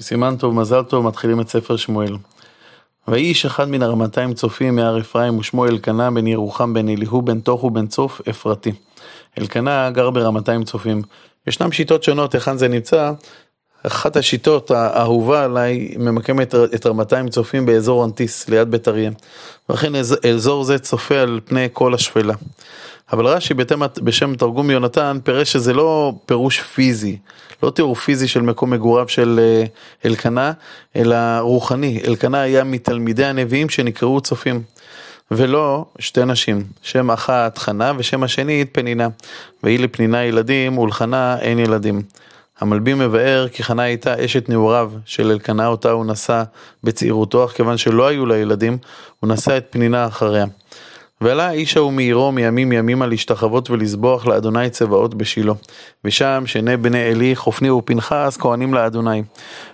בסימן טוב, מזל טוב, מתחילים את ספר שמואל. ויהי איש אחד מן הרמתיים צופים מהר אפרים ושמו אלקנה בן ירוחם בן אליהו בן תוכו בן צוף אפרתי. אלקנה גר ברמתיים צופים. ישנם שיטות שונות היכן זה נמצא. אחת השיטות האהובה עליי ממקמת את רמתיים צופים באזור אנטיס ליד בית אריה. ולכן אזור זה צופה על פני כל השפלה. אבל רש"י בשם תרגום יונתן פירש שזה לא פירוש פיזי, לא תיאור פיזי של מקום מגוריו של אה, אלקנה, אלא רוחני. אלקנה היה מתלמידי הנביאים שנקראו צופים. ולא שתי נשים, שם אחת חנה ושם השנית פנינה. והיא לפנינה ילדים ולחנה אין ילדים. המלבים מבאר כי חנה הייתה אשת נעוריו של אלקנה אותה הוא נשא בצעירותו, אך כיוון שלא היו לה ילדים, הוא נשא את פנינה אחריה. ועלה האיש ההוא מעירו מימים ימימה להשתחוות ולזבוח לאדוני צבאות בשילה. ושם שני בני עלי חופני ופנחס כהנים לאדוני.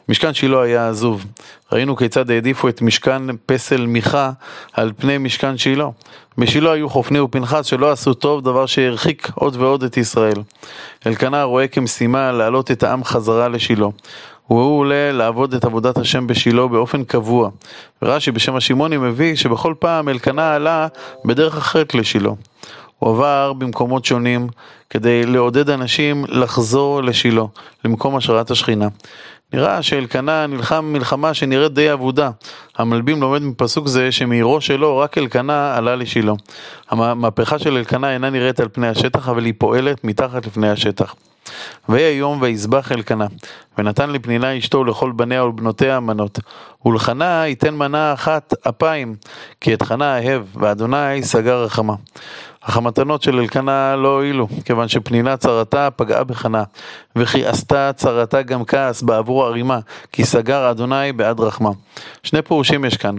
משכן שילה היה עזוב. ראינו כיצד העדיפו את משכן פסל מיכה על פני משכן שילה. בשילה היו חופני ופנחס שלא עשו טוב, דבר שהרחיק עוד ועוד את ישראל. אלקנה רואה כמשימה להעלות את העם חזרה לשילה. והוא עולה לעבוד את עבודת השם בשילה באופן קבוע. רש"י בשם השימוני מביא שבכל פעם אלקנה עלה בדרך אחרת לשילה. הוא עבר במקומות שונים כדי לעודד אנשים לחזור לשילה, למקום השראת השכינה. נראה שאלקנה נלחם מלחמה שנראית די אבודה. המלבים לומד מפסוק זה שמעירו שלו רק אלקנה עלה לשילה. המהפכה של אלקנה אינה נראית על פני השטח, אבל היא פועלת מתחת לפני השטח. ויהי היום ויזבח אלקנה, ונתן לפנינה אשתו לכל בניה ולבנותיה מנות. ולחנה ייתן מנה אחת אפיים, כי את חנה אהב, ואדוני סגר רחמה. אך המתנות של אלקנה לא הועילו, כיוון שפנינה צרתה פגעה בחנה, וכי עשתה צרתה גם כעס בעבור הרימה, כי סגר אדוני בעד רחמה. שני פירושים יש כאן,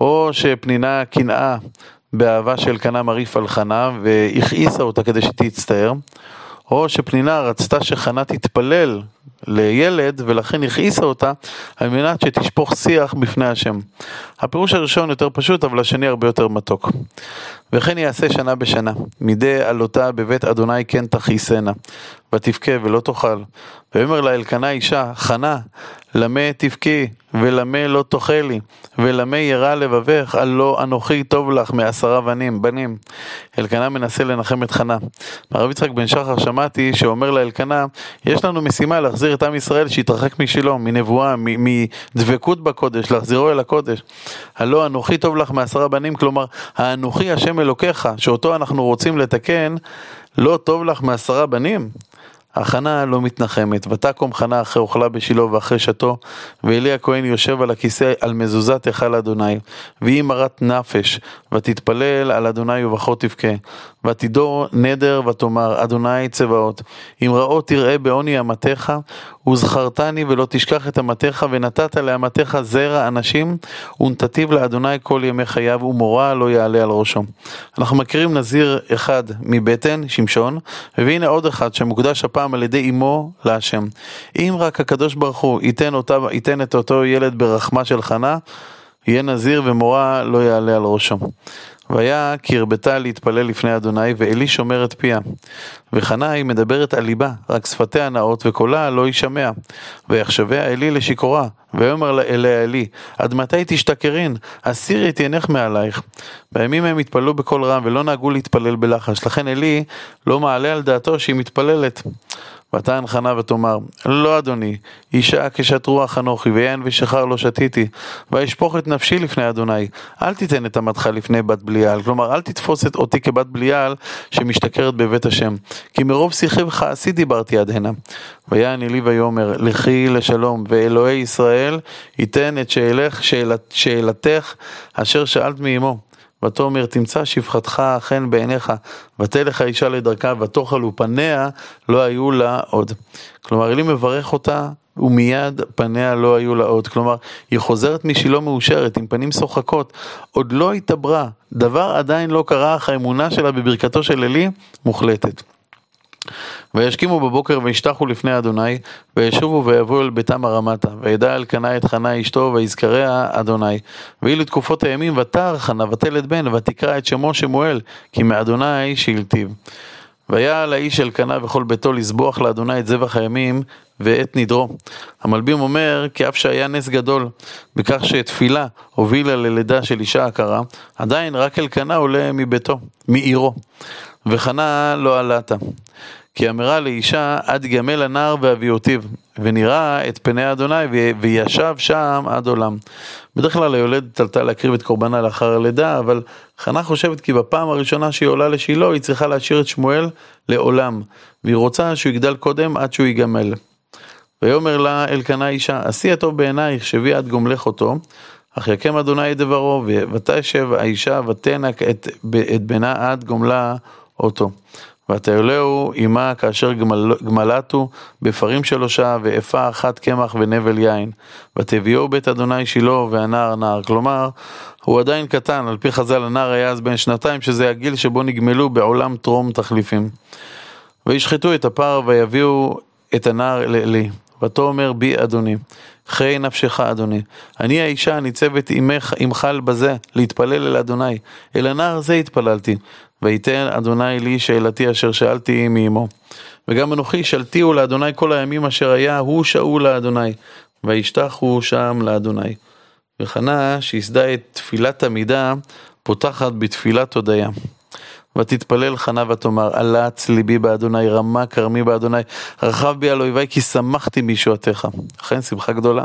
או שפנינה קנאה באהבה של אלקנה מרעיף על חנה, והכעיסה אותה כדי שתצטער, או שפנינה רצתה שחנה תתפלל לילד ולכן הכעיסה אותה על מנת שתשפוך שיח בפני השם. הפירוש הראשון יותר פשוט אבל השני הרבה יותר מתוק. וכן יעשה שנה בשנה, מדי עלותה בבית אדוני כן תכעיסנה, ותבכה ולא תאכל. ויאמר לה אלקנה אישה, חנה, למה תבכי, ולמה לא תאכלי, ולמה ירא לבבך, הלא אנוכי טוב לך מעשרה בנים, בנים. אלקנה מנסה לנחם את חנה. הרב יצחק בן שחר שמעתי שאומר לאלקנה, יש לנו משימה להחזיר את עם ישראל שהתרחק משלו, מנבואה, מדבקות בקודש, להחזירו אל הקודש. הלא אנוכי טוב לך מעשרה בנים, כלומר, האנוכי השם אלוקיך, שאותו אנחנו רוצים לתקן, לא טוב לך מעשרה בנים? החנה לא מתנחמת, ותקום חנה אחרי אוכלה בשילה ואחרי שתו, ואלי הכהן יושב על הכיסא על מזוזת היכל אדוני, והיא מרת נפש, ותתפלל על אדוני ובכו תבכה, ותדור נדר ותאמר, אדוני צבאות, אם רעות תראה בעוני אמתיך, וזכרתני ולא תשכח את אמתיך, ונתת לאמתיך זרע אנשים, ונתתיו לאדוני כל ימי חייו, ומורא לא יעלה על ראשו. אנחנו מכירים נזיר אחד מבטן, שמשון, והנה עוד אחד שמוקדש הפעם על ידי אמו להשם. אם רק הקדוש ברוך הוא ייתן, אותה, ייתן את אותו ילד ברחמה של חנה, יהיה נזיר ומורא לא יעלה על ראשו. והיה כי הרבתה להתפלל לפני אדוני, ואלי שומר את פיה. וחנה היא מדברת על ליבה, רק שפתיה נאות וקולה לא יישמע. ויחשביה אלי לשיכורה, ויאמר אליה אלי, עד מתי תשתכרין? הסירי את עינך מעלייך. בימים הם התפללו בקול רם, ולא נהגו להתפלל בלחש, לכן אלי לא מעלה על דעתו שהיא מתפללת. ותען חנה ותאמר, לא אדוני, אישה כשת רוח אנוכי, ויין ושחר לא שתיתי, ואשפוך את נפשי לפני אדוני, אל תיתן את אמתך לפני בת בליעל, כלומר אל תתפוס את אותי כבת בליעל שמשתכרת בבית השם, כי מרוב שיחי וכעסי דיברתי עד הנה. ויען אלי ויאמר, לכי לשלום, ואלוהי ישראל ייתן את שאלך, שאלת, שאלתך אשר שאלת מאמו. ותאמר תמצא שפחתך חן בעיניך, ותלך האישה לדרכה, ותאכל ופניה לא היו לה עוד. כלומר, אלי מברך אותה, ומיד פניה לא היו לה עוד. כלומר, היא חוזרת משילה מאושרת, עם פנים שוחקות, עוד לא התעברה, דבר עדיין לא קרה, אך האמונה שלה בברכתו של אלי מוחלטת. וישכימו בבוקר וישתחו לפני אדוני, וישובו ויבואו אל ביתם הרמתה, וידע אלקנה את חנה אשתו, ויזכריה אדוני. ויהי לתקופות הימים, ותער חנה ותלת בן, ותקרא את שמו שמואל, כי מאדוני שאלתיו. והיה על האיש אלקנה וכל ביתו לזבוח לאדוני את זבח הימים ואת נדרו. המלבים אומר כי אף שהיה נס גדול בכך שתפילה הובילה ללידה של אישה עקרה, עדיין רק אלקנה עולה מביתו, מעירו, וחנה לא עלתה. כי אמרה לאישה עד יגמל הנער ואביותיו, ונראה את פני אדוני וישב שם עד עולם. בדרך כלל היולדת עלתה להקריב את קורבנה לאחר הלידה, אבל חנה חושבת כי בפעם הראשונה שהיא עולה לשילה היא צריכה להשאיר את שמואל לעולם, והיא רוצה שהוא יגדל קודם עד שהוא ייגמל. ויאמר לה אלקנה אישה, עשי הטוב בעינייך, שבי עד גומלך אותו, אך יקם אדוני דברו, ותשב האישה ותנק את, את בנה עד גומלה אותו. ותעלהו עמה כאשר גמל, גמלתו בפרים שלושה ואפה אחת קמח ונבל יין. ותביאו בית אדוני שילה והנער נער. כלומר, הוא עדיין קטן, על פי חז"ל הנער היה אז בן שנתיים, שזה הגיל שבו נגמלו בעולם טרום תחליפים. וישחטו את הפר ויביאו את הנער לאלי. ותאמר בי אדוני, חיי נפשך אדוני. אני האישה הניצבת עמך, עמך בזה, להתפלל אל אדוני. אל הנער זה התפללתי. ויתן אדוני לי שאלתי אשר שאלתי מאמו. וגם אנוכי שלתיהו לאדוני כל הימים אשר היה, הוא שאול לאדוני. וישתחו שם לאדוני. וחנה, שיסדה את תפילת עמידה, פותחת בתפילת הודיה. ותתפלל חנה ותאמר, עלץ ליבי באדוני, רמה כרמי באדוני, רחב בי על אויבי, כי שמחתי בישועתך. אכן שמחה גדולה.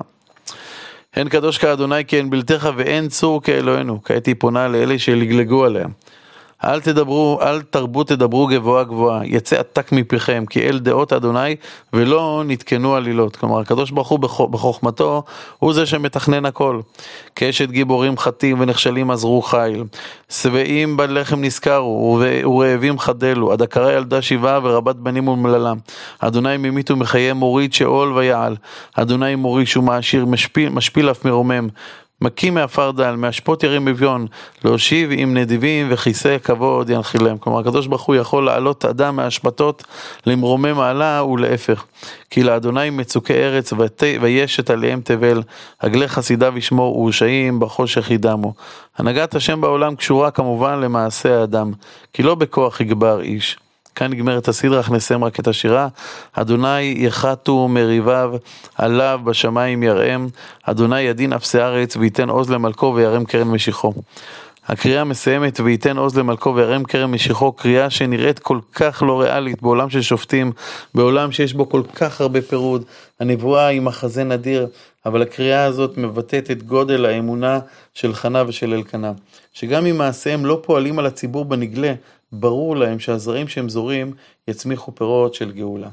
אין קדוש כאדוני כי אין בלתך ואין צור כאלוהינו. כעת היא פונה לאלה שלגלגו עליה. אל תדברו, אל תרבו תדברו גבוהה גבוהה, יצא עתק מפיכם, כי אל דעות אדוני ולא נתקנו עלילות. כלומר, הקדוש ברוך הוא בחוכמתו, הוא זה שמתכנן הכל. כאשת גיבורים חטאים ונכשלים עזרו חיל, שבעים בלחם נזכרו, ורעבים חדלו, עד עקרה ילדה שבעה ורבת בנים ומללה. אדוני ממית ומחיה מוריד שאול ויעל, אדוני מוריש ומעשיר, משפיל, משפיל אף מרומם. מכים מעפר דל, מאשפות ירים אביון, להושיב עם נדיבים וכיסא כבוד ינחילם. כלומר, הקדוש ברוך הוא יכול לעלות אדם מהשפתות למרומי מעלה ולהפך. כי לאדוני מצוקי ארץ וישת עליהם תבל, עגלי חסידיו ישמור ורשעים בחושך ידמו. הנהגת השם בעולם קשורה כמובן למעשה האדם, כי לא בכוח יגבר איש. כאן נגמרת הסדרה, אך נסיים רק את השירה. אדוני יחתו מריביו, עליו בשמיים יראם, אדוני ידין אפסי ארץ, וייתן עוז למלכו וירם קרן משיחו. הקריאה מסיימת וייתן עוז למלכו וירם קרן משיחו, קריאה שנראית כל כך לא ריאלית בעולם של שופטים, בעולם שיש בו כל כך הרבה פירוד. הנבואה היא מחזה נדיר, אבל הקריאה הזאת מבטאת את גודל האמונה של חנה ושל אלקנה. שגם אם מעשיהם לא פועלים על הציבור בנגלה, ברור להם שהזרעים שהם זורים יצמיחו פירות של גאולה.